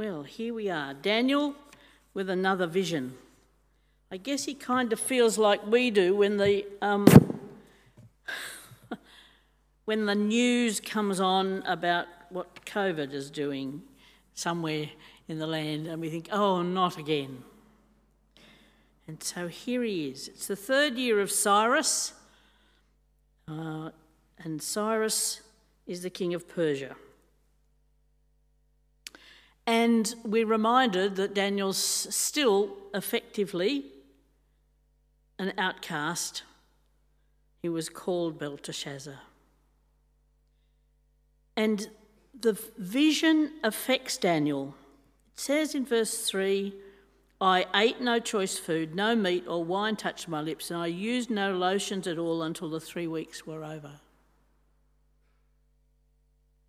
Well, here we are. Daniel with another vision. I guess he kind of feels like we do when the um, when the news comes on about what COVID is doing somewhere in the land, and we think, oh, not again. And so here he is. It's the third year of Cyrus, uh, and Cyrus is the king of Persia. And we're reminded that Daniel's still effectively an outcast. He was called Belteshazzar. And the vision affects Daniel. It says in verse 3 I ate no choice food, no meat or wine touched my lips, and I used no lotions at all until the three weeks were over.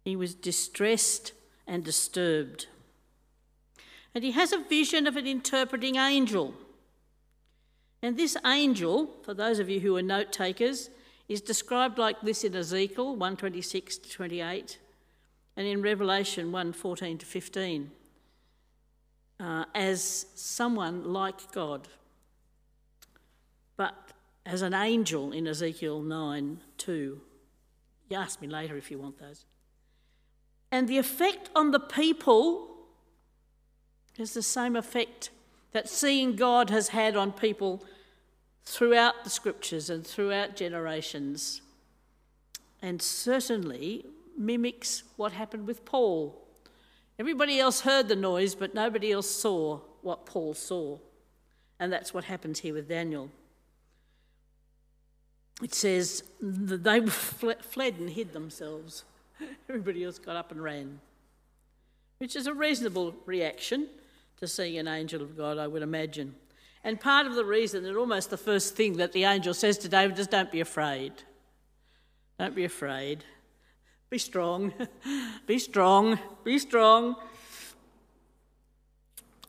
He was distressed and disturbed. And he has a vision of an interpreting angel. And this angel, for those of you who are note takers, is described like this in Ezekiel 126 to 28 and in Revelation 1 14 to 15 uh, as someone like God, but as an angel in Ezekiel 9 2. You ask me later if you want those. And the effect on the people is the same effect that seeing God has had on people throughout the scriptures and throughout generations, and certainly mimics what happened with Paul. Everybody else heard the noise, but nobody else saw what Paul saw. And that's what happens here with Daniel. It says that they fled and hid themselves. Everybody else got up and ran, which is a reasonable reaction to seeing an angel of God, I would imagine. And part of the reason, and almost the first thing that the angel says to David is, Don't be afraid. Don't be afraid. Be strong. be strong. Be strong.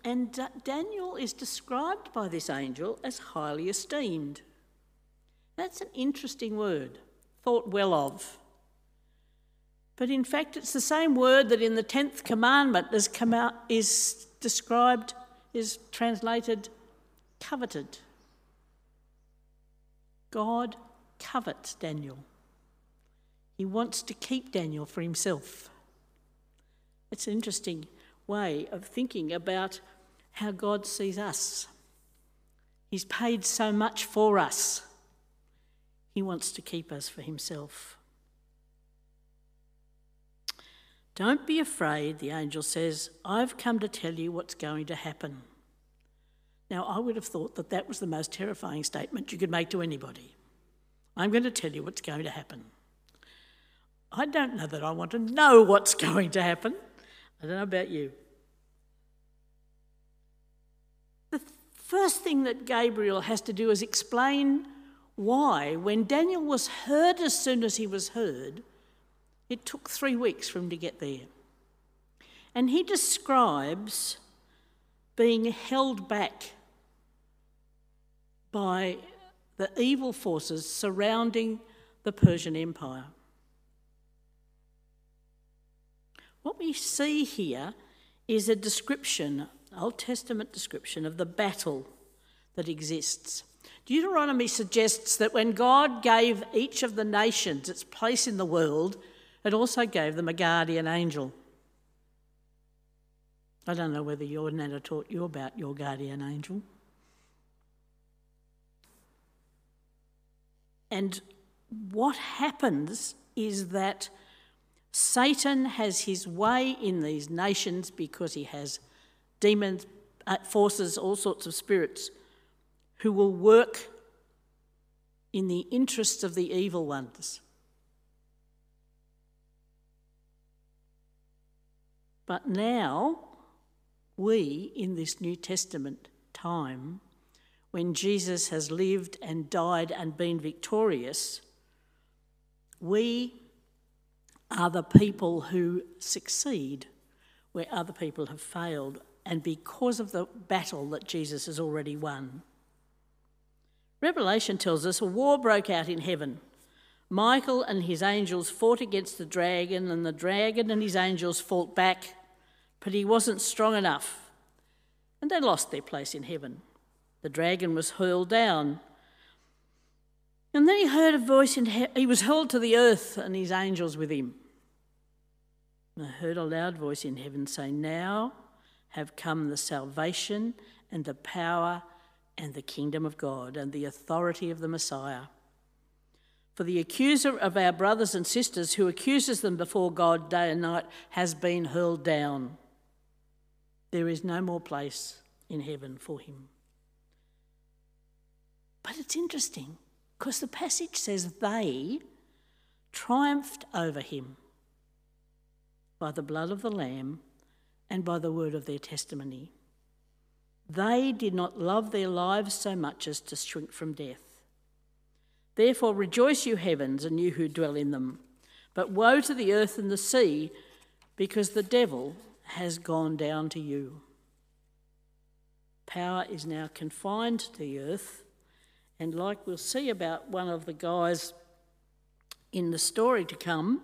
And uh, Daniel is described by this angel as highly esteemed. That's an interesting word, thought well of. But in fact, it's the same word that in the 10th commandment is, is described, is translated coveted. God covets Daniel. He wants to keep Daniel for himself. It's an interesting way of thinking about how God sees us. He's paid so much for us. He wants to keep us for himself. Don't be afraid, the angel says. I've come to tell you what's going to happen. Now, I would have thought that that was the most terrifying statement you could make to anybody. I'm going to tell you what's going to happen. I don't know that I want to know what's going to happen. I don't know about you. The first thing that Gabriel has to do is explain why, when Daniel was heard as soon as he was heard, it took three weeks for him to get there. And he describes being held back by the evil forces surrounding the Persian Empire. What we see here is a description, Old Testament description, of the battle that exists. Deuteronomy suggests that when God gave each of the nations its place in the world, it also gave them a guardian angel. I don't know whether your nana taught you about your guardian angel. And what happens is that Satan has his way in these nations because he has demons, uh, forces, all sorts of spirits who will work in the interests of the evil ones. But now, we in this New Testament time, when Jesus has lived and died and been victorious, we are the people who succeed where other people have failed, and because of the battle that Jesus has already won. Revelation tells us a war broke out in heaven. Michael and his angels fought against the dragon, and the dragon and his angels fought back, but he wasn't strong enough, and they lost their place in heaven. The dragon was hurled down. And then he heard a voice in he-, he was hurled to the earth and his angels with him. And I heard a loud voice in heaven say, Now have come the salvation and the power and the kingdom of God and the authority of the Messiah. For the accuser of our brothers and sisters who accuses them before God day and night has been hurled down. There is no more place in heaven for him. But it's interesting because the passage says they triumphed over him by the blood of the Lamb and by the word of their testimony. They did not love their lives so much as to shrink from death. Therefore, rejoice, you heavens, and you who dwell in them. But woe to the earth and the sea, because the devil has gone down to you. Power is now confined to the earth, and like we'll see about one of the guys in the story to come,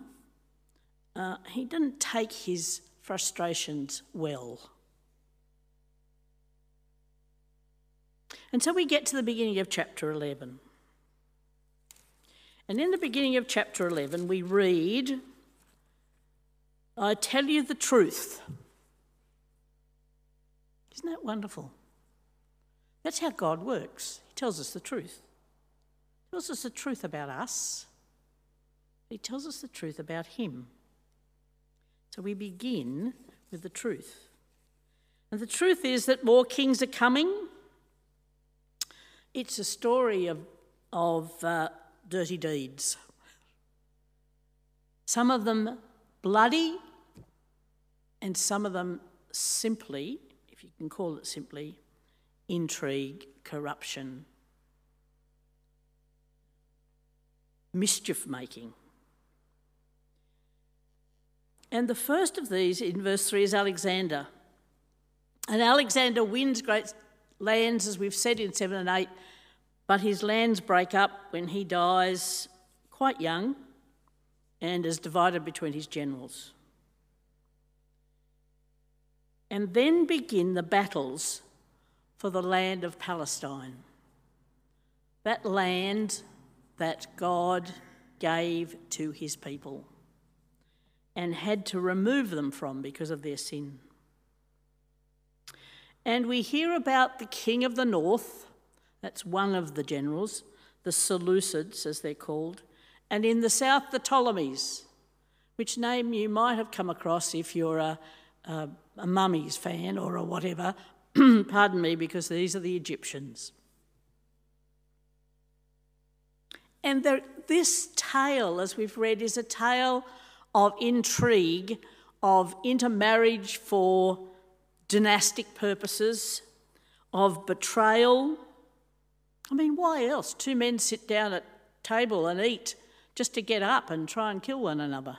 uh, he didn't take his frustrations well. And so we get to the beginning of chapter 11. And in the beginning of chapter 11, we read, I tell you the truth. Isn't that wonderful? That's how God works. He tells us the truth. He tells us the truth about us. He tells us the truth about Him. So we begin with the truth. And the truth is that more kings are coming. It's a story of, of uh, dirty deeds. Some of them bloody, and some of them simply, if you can call it simply, intrigue, corruption, mischief making. And the first of these in verse 3 is Alexander. And Alexander wins great lands, as we've said in 7 and 8, but his lands break up when he dies quite young and is divided between his generals. And then begin the battles for the land of Palestine. That land that God gave to his people and had to remove them from because of their sin. And we hear about the king of the north, that's one of the generals, the Seleucids as they're called, and in the south, the Ptolemies, which name you might have come across if you're a, a, a mummies fan or a whatever. Pardon me, because these are the Egyptians. And this tale, as we've read, is a tale of intrigue, of intermarriage for dynastic purposes, of betrayal. I mean, why else? Two men sit down at table and eat just to get up and try and kill one another.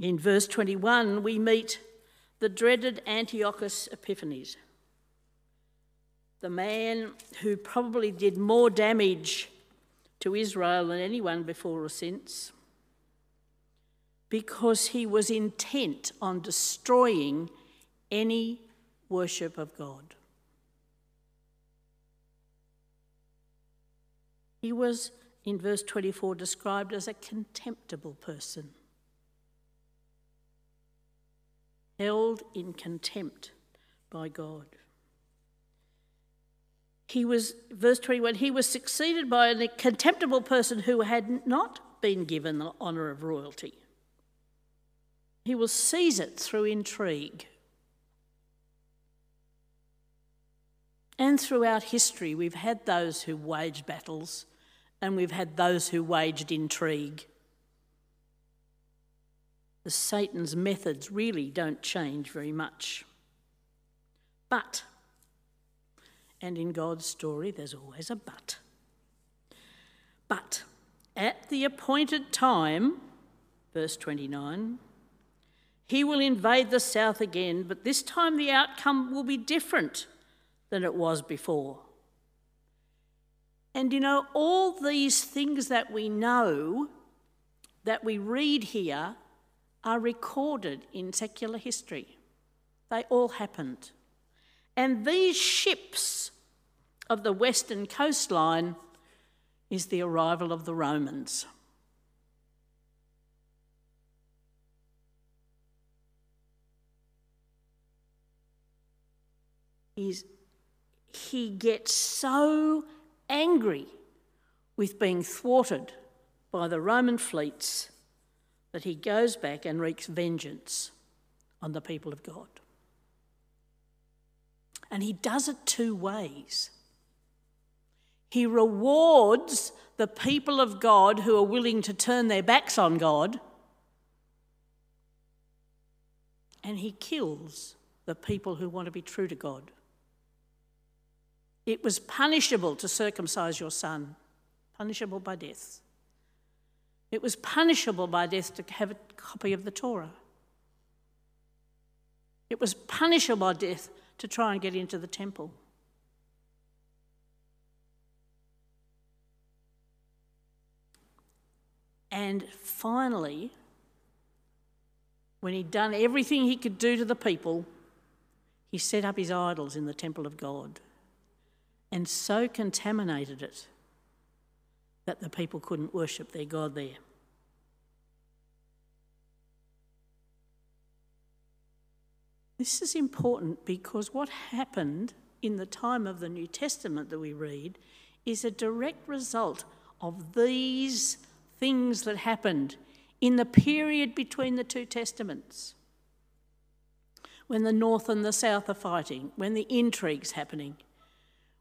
In verse 21, we meet the dreaded Antiochus Epiphanes, the man who probably did more damage to Israel than anyone before or since because he was intent on destroying any worship of God. He was, in verse 24, described as a contemptible person, held in contempt by God. He was, verse 21, he was succeeded by a contemptible person who had not been given the honour of royalty. He will seize it through intrigue. And throughout history, we've had those who waged battles and we've had those who waged intrigue. The Satan's methods really don't change very much. But and in God's story, there's always a but. But at the appointed time, verse 29, he will invade the south again, but this time the outcome will be different than it was before. And you know, all these things that we know that we read here are recorded in secular history. They all happened. And these ships of the western coastline is the arrival of the Romans. Is he gets so angry with being thwarted by the Roman fleets that he goes back and wreaks vengeance on the people of God. And he does it two ways. He rewards the people of God who are willing to turn their backs on God, and he kills the people who want to be true to God. It was punishable to circumcise your son, punishable by death. It was punishable by death to have a copy of the Torah. It was punishable by death to try and get into the temple. And finally, when he'd done everything he could do to the people, he set up his idols in the temple of God and so contaminated it that the people couldn't worship their God there. This is important because what happened in the time of the New Testament that we read is a direct result of these things that happened in the period between the two testaments. When the north and the south are fighting, when the intrigue's happening,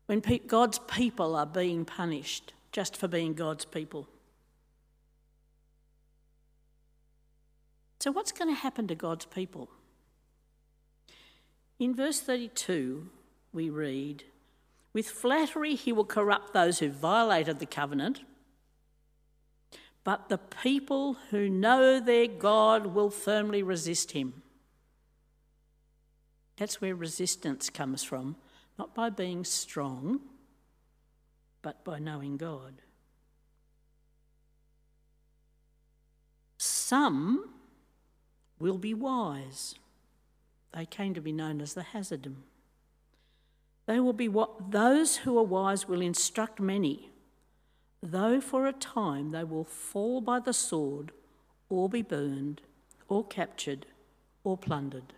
when God's people are being punished just for being God's people. So, what's going to happen to God's people? In verse 32, we read, With flattery he will corrupt those who violated the covenant, but the people who know their God will firmly resist him. That's where resistance comes from, not by being strong but by knowing God. Some will be wise. They came to be known as the Hasidim. They will be what those who are wise will instruct many, though for a time they will fall by the sword, or be burned, or captured, or plundered.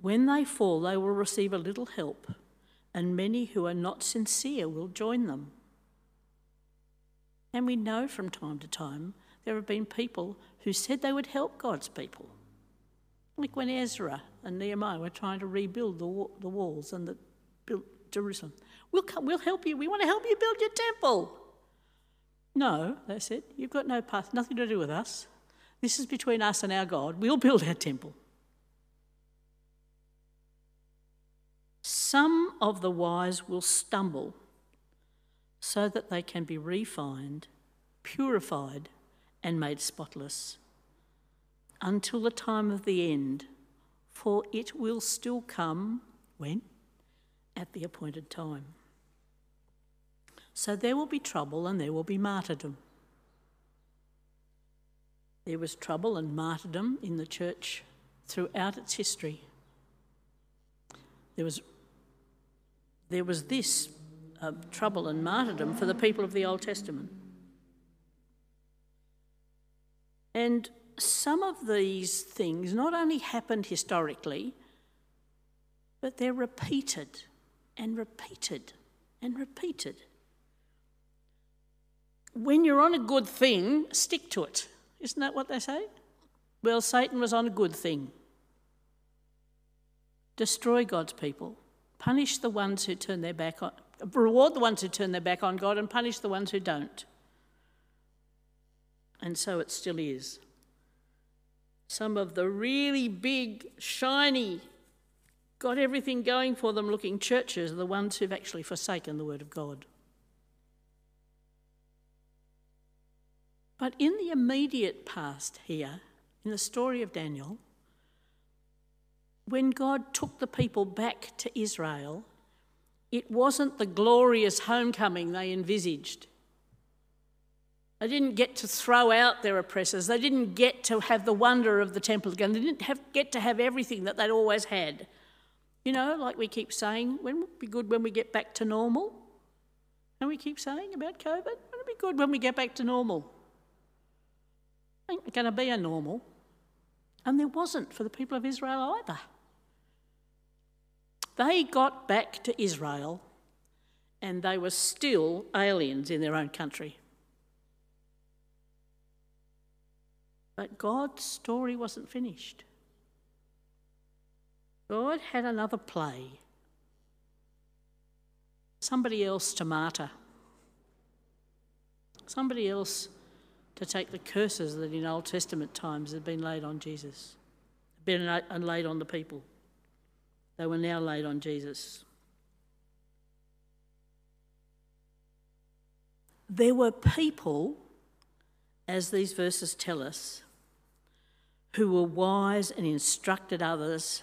When they fall, they will receive a little help and many who are not sincere will join them. And we know from time to time there have been people who said they would help God's people. Like when Ezra and Nehemiah were trying to rebuild the, the walls and the, build Jerusalem. We'll, come, we'll help you. We want to help you build your temple. No, they said, you've got no path, nothing to do with us. This is between us and our God. We'll build our temple. Some of the wise will stumble so that they can be refined, purified, and made spotless until the time of the end, for it will still come when? At the appointed time. So there will be trouble and there will be martyrdom. There was trouble and martyrdom in the church throughout its history. There was there was this uh, trouble and martyrdom for the people of the Old Testament. And some of these things not only happened historically, but they're repeated and repeated and repeated. When you're on a good thing, stick to it. Isn't that what they say? Well, Satan was on a good thing. Destroy God's people. Punish the ones who turn their back on, reward the ones who turn their back on God and punish the ones who don't. And so it still is. Some of the really big, shiny, got everything going for them looking churches are the ones who've actually forsaken the Word of God. But in the immediate past here, in the story of Daniel, when God took the people back to Israel, it wasn't the glorious homecoming they envisaged. They didn't get to throw out their oppressors. They didn't get to have the wonder of the temple again. They didn't have, get to have everything that they'd always had. You know, like we keep saying, when would be good when we get back to normal? And we keep saying about COVID, wouldn't it be good when we get back to normal? Ain't going to be a normal. And there wasn't for the people of Israel either. They got back to Israel and they were still aliens in their own country. But God's story wasn't finished. God had another play. Somebody else to martyr. Somebody else to take the curses that in Old Testament times had been laid on Jesus, been laid on the people. They were now laid on Jesus. There were people, as these verses tell us, who were wise and instructed others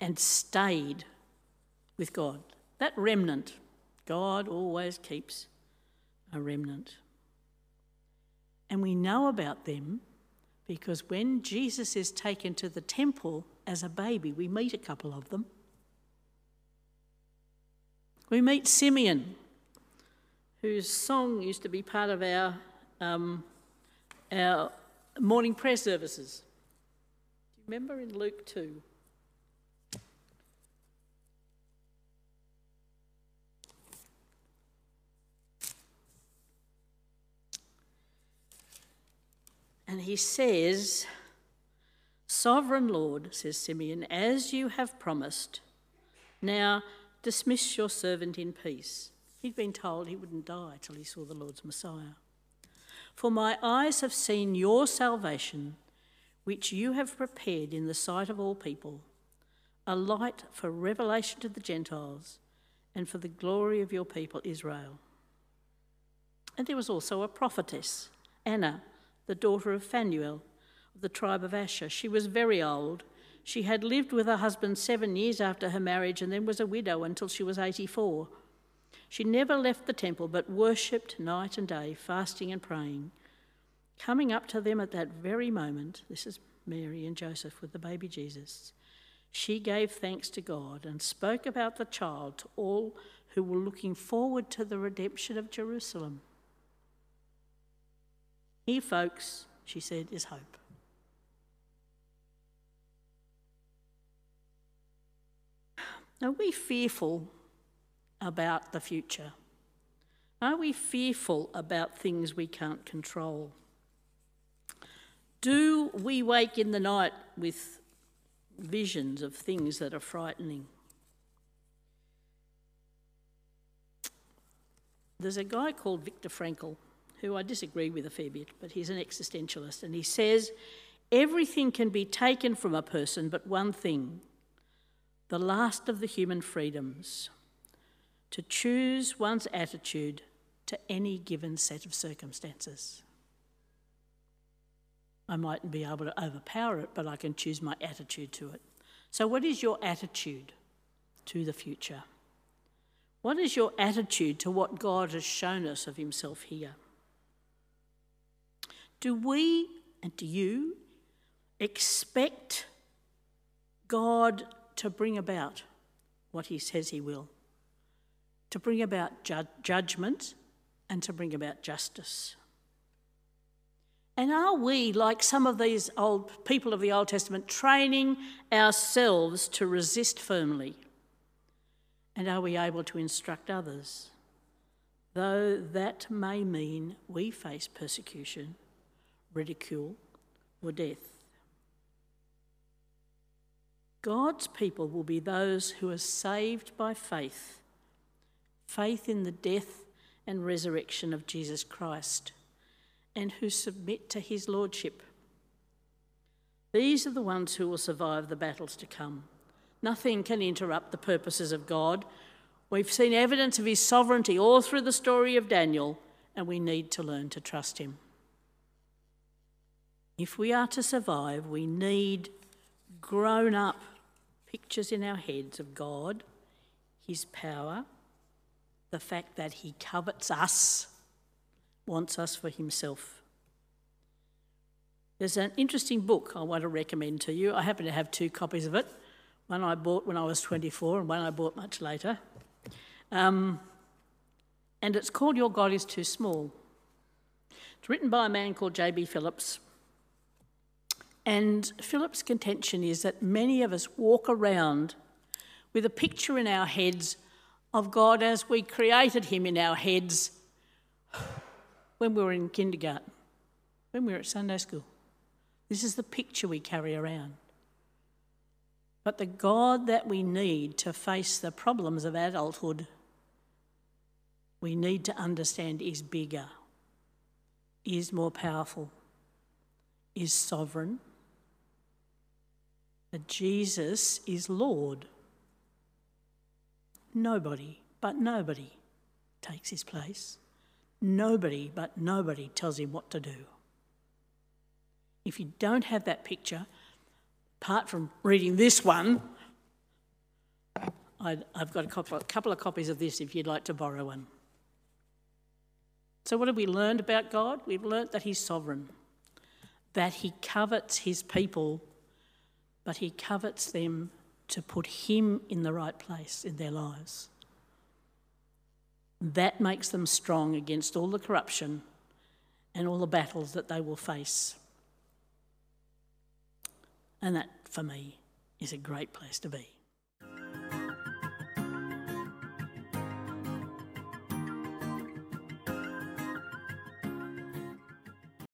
and stayed with God. That remnant, God always keeps a remnant. And we know about them because when Jesus is taken to the temple as a baby, we meet a couple of them. We meet Simeon, whose song used to be part of our, um, our morning prayer services. Do you remember in Luke 2? And he says, Sovereign Lord, says Simeon, as you have promised, now dismiss your servant in peace. He'd been told he wouldn't die till he saw the Lord's Messiah. For my eyes have seen your salvation, which you have prepared in the sight of all people, a light for revelation to the Gentiles and for the glory of your people Israel. And there was also a prophetess, Anna, the daughter of Phanuel, of the tribe of Asher. She was very old. She had lived with her husband seven years after her marriage and then was a widow until she was 84. She never left the temple but worshipped night and day, fasting and praying. Coming up to them at that very moment, this is Mary and Joseph with the baby Jesus, she gave thanks to God and spoke about the child to all who were looking forward to the redemption of Jerusalem. Here, folks, she said, is hope. Are we fearful about the future? Are we fearful about things we can't control? Do we wake in the night with visions of things that are frightening? There's a guy called Viktor Frankl, who I disagree with a fair bit, but he's an existentialist, and he says everything can be taken from a person but one thing the last of the human freedoms to choose one's attitude to any given set of circumstances. I mightn't be able to overpower it, but I can choose my attitude to it. So, what is your attitude to the future? What is your attitude to what God has shown us of Himself here? Do we and do you expect God to bring about what He says He will? To bring about ju- judgment and to bring about justice? And are we, like some of these old people of the Old Testament, training ourselves to resist firmly? And are we able to instruct others? Though that may mean we face persecution, ridicule, or death. God's people will be those who are saved by faith, faith in the death and resurrection of Jesus Christ and who submit to his lordship. These are the ones who will survive the battles to come. Nothing can interrupt the purposes of God. We've seen evidence of his sovereignty all through the story of Daniel, and we need to learn to trust him. If we are to survive, we need grown up pictures in our heads of God, his power, the fact that he covets us wants us for himself. There's an interesting book I want to recommend to you. I happen to have two copies of it. One I bought when I was 24 and one I bought much later. Um, and it's called Your God is Too Small. It's written by a man called J.B. Phillips. And Phillips' contention is that many of us walk around with a picture in our heads of God as we created him in our heads when we were in kindergarten, when we were at Sunday school. This is the picture we carry around. But the God that we need to face the problems of adulthood, we need to understand is bigger, is more powerful, is sovereign. That Jesus is Lord. Nobody, but nobody, takes his place. Nobody, but nobody tells him what to do. If you don't have that picture, apart from reading this one, I, have got a couple, a couple of copies of this if you'd like to borrow one. So, what have we learned about God? We've learned that He's sovereign, that He covets His people, but He covets them to put Him in the right place in their lives. That makes them strong against all the corruption and all the battles that they will face. And that, for me, is a great place to be.